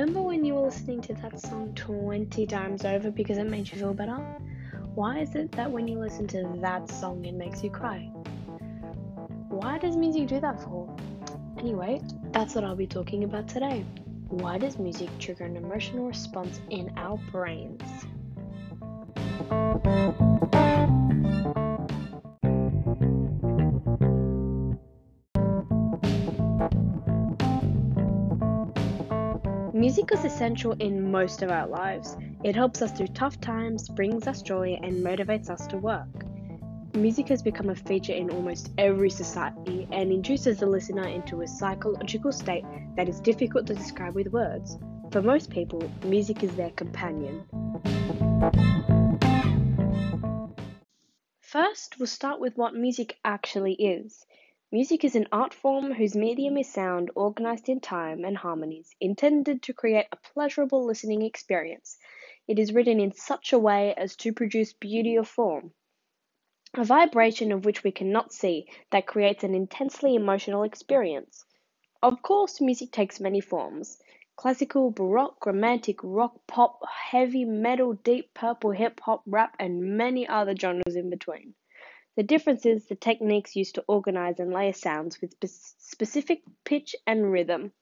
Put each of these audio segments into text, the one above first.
Remember when you were listening to that song 20 times over because it made you feel better? Why is it that when you listen to that song it makes you cry? Why does music do that for? Anyway, that's what I'll be talking about today. Why does music trigger an emotional response in our brains? Music is essential in most of our lives. It helps us through tough times, brings us joy, and motivates us to work. Music has become a feature in almost every society and induces the listener into a psychological state that is difficult to describe with words. For most people, music is their companion. First, we'll start with what music actually is. Music is an art form whose medium is sound organized in time and harmonies, intended to create a pleasurable listening experience. It is written in such a way as to produce beauty of form, a vibration of which we cannot see that creates an intensely emotional experience. Of course, music takes many forms classical, baroque, romantic, rock, pop, heavy metal, deep purple, hip hop, rap, and many other genres in between. The difference is the techniques used to organize and layer sounds with specific pitch and rhythm.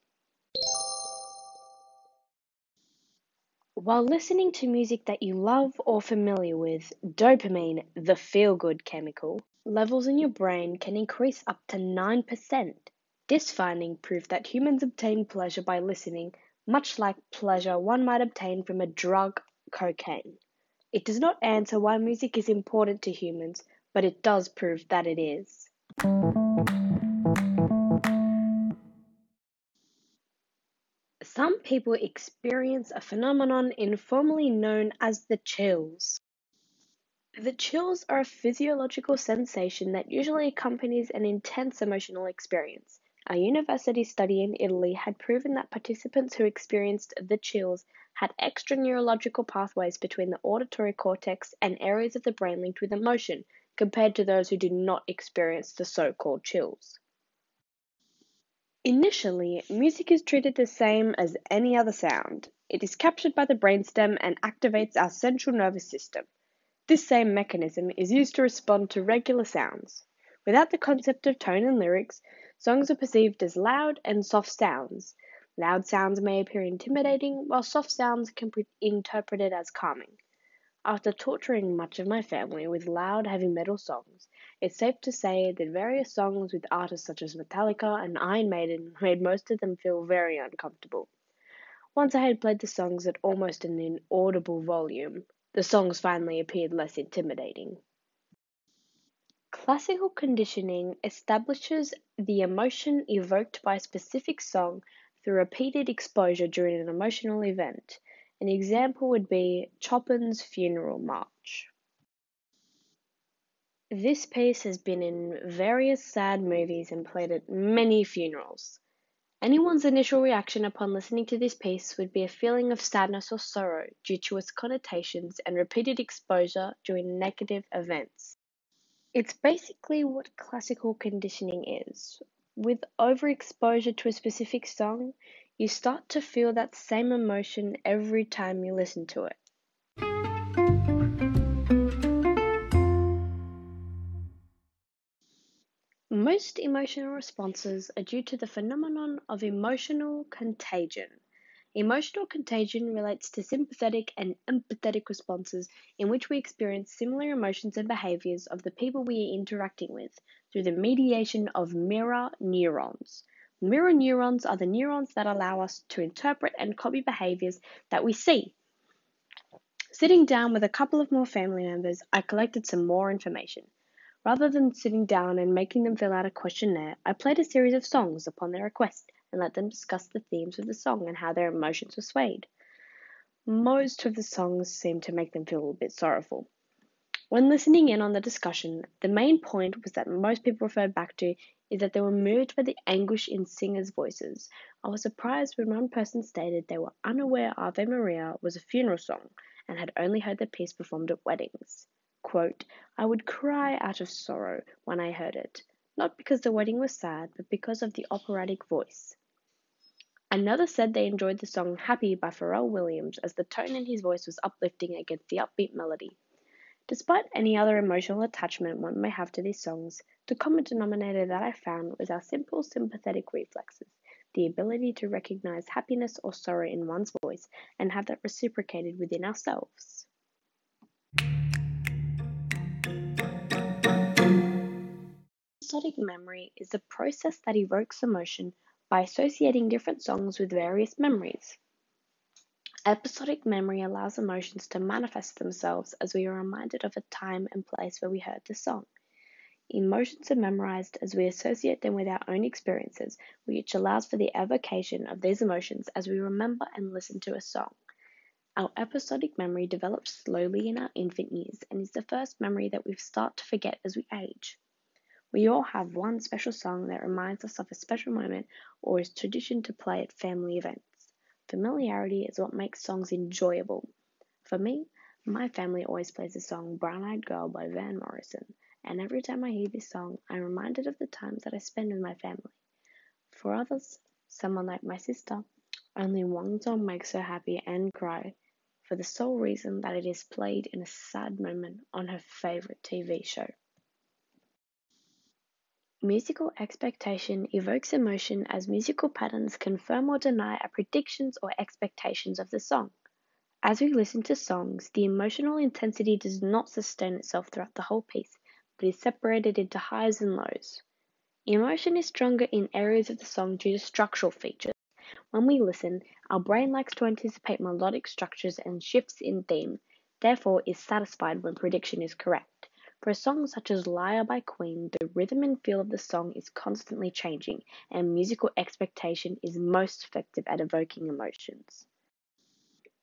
While listening to music that you love or familiar with, dopamine, the feel good chemical, levels in your brain can increase up to 9%. This finding proved that humans obtain pleasure by listening, much like pleasure one might obtain from a drug, cocaine. It does not answer why music is important to humans, but it does prove that it is. Some people experience a phenomenon informally known as the chills. The chills are a physiological sensation that usually accompanies an intense emotional experience. A university study in Italy had proven that participants who experienced the chills had extra neurological pathways between the auditory cortex and areas of the brain linked with emotion, compared to those who did not experience the so called chills. Initially, music is treated the same as any other sound. It is captured by the brainstem and activates our central nervous system. This same mechanism is used to respond to regular sounds. Without the concept of tone and lyrics, songs are perceived as loud and soft sounds. Loud sounds may appear intimidating, while soft sounds can be interpreted as calming. After torturing much of my family with loud heavy metal songs, it's safe to say that various songs with artists such as Metallica and Iron Maiden made most of them feel very uncomfortable. Once I had played the songs at almost an inaudible volume, the songs finally appeared less intimidating. Classical conditioning establishes the emotion evoked by a specific song through repeated exposure during an emotional event. An example would be Chopin's Funeral March. This piece has been in various sad movies and played at many funerals. Anyone's initial reaction upon listening to this piece would be a feeling of sadness or sorrow due to its connotations and repeated exposure during negative events. It's basically what classical conditioning is. With overexposure to a specific song, you start to feel that same emotion every time you listen to it. Most emotional responses are due to the phenomenon of emotional contagion. Emotional contagion relates to sympathetic and empathetic responses in which we experience similar emotions and behaviors of the people we are interacting with through the mediation of mirror neurons. Mirror neurons are the neurons that allow us to interpret and copy behaviors that we see. Sitting down with a couple of more family members, I collected some more information. Rather than sitting down and making them fill out a questionnaire, I played a series of songs upon their request and let them discuss the themes of the song and how their emotions were swayed. Most of the songs seemed to make them feel a bit sorrowful. When listening in on the discussion, the main point was that most people referred back to is that they were moved by the anguish in singers' voices. I was surprised when one person stated they were unaware Ave Maria was a funeral song and had only heard the piece performed at weddings. Quote, I would cry out of sorrow when I heard it, not because the wedding was sad, but because of the operatic voice. Another said they enjoyed the song Happy by Pharrell Williams as the tone in his voice was uplifting against the upbeat melody. Despite any other emotional attachment one may have to these songs, the common denominator that I found was our simple sympathetic reflexes, the ability to recognize happiness or sorrow in one's voice and have that reciprocated within ourselves. Episodic memory is the process that evokes emotion by associating different songs with various memories. Episodic memory allows emotions to manifest themselves as we are reminded of a time and place where we heard the song. Emotions are memorized as we associate them with our own experiences, which allows for the evocation of these emotions as we remember and listen to a song. Our episodic memory develops slowly in our infant years and is the first memory that we start to forget as we age. We all have one special song that reminds us of a special moment or is tradition to play at family events. Familiarity is what makes songs enjoyable. For me, my family always plays the song Brown Eyed Girl by Van Morrison, and every time I hear this song, I'm reminded of the times that I spend with my family. For others, someone like my sister, only one song makes her happy and cry for the sole reason that it is played in a sad moment on her favorite TV show. Musical expectation evokes emotion as musical patterns confirm or deny our predictions or expectations of the song. As we listen to songs, the emotional intensity does not sustain itself throughout the whole piece, but is separated into highs and lows. Emotion is stronger in areas of the song due to structural features. When we listen, our brain likes to anticipate melodic structures and shifts in theme, therefore is satisfied when prediction is correct. For a song such as Liar by Queen, the rhythm and feel of the song is constantly changing, and musical expectation is most effective at evoking emotions.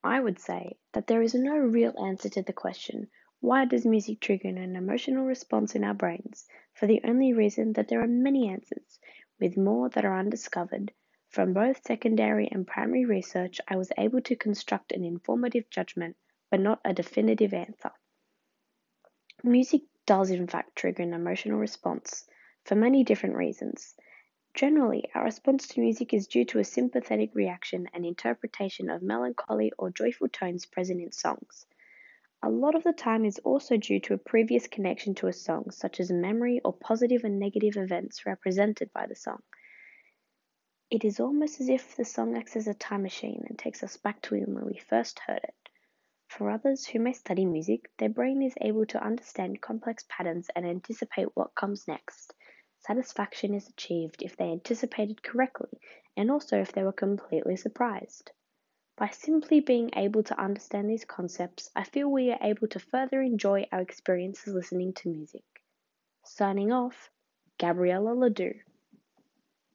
I would say that there is no real answer to the question why does music trigger an emotional response in our brains? For the only reason that there are many answers, with more that are undiscovered. From both secondary and primary research, I was able to construct an informative judgment, but not a definitive answer. Music does in fact trigger an emotional response for many different reasons. Generally, our response to music is due to a sympathetic reaction and interpretation of melancholy or joyful tones present in songs. A lot of the time is also due to a previous connection to a song, such as memory or positive and negative events represented by the song. It is almost as if the song acts as a time machine and takes us back to when we first heard it. For others who may study music, their brain is able to understand complex patterns and anticipate what comes next. Satisfaction is achieved if they anticipated correctly and also if they were completely surprised. By simply being able to understand these concepts, I feel we are able to further enjoy our experiences listening to music. Signing off, Gabriella Ledoux.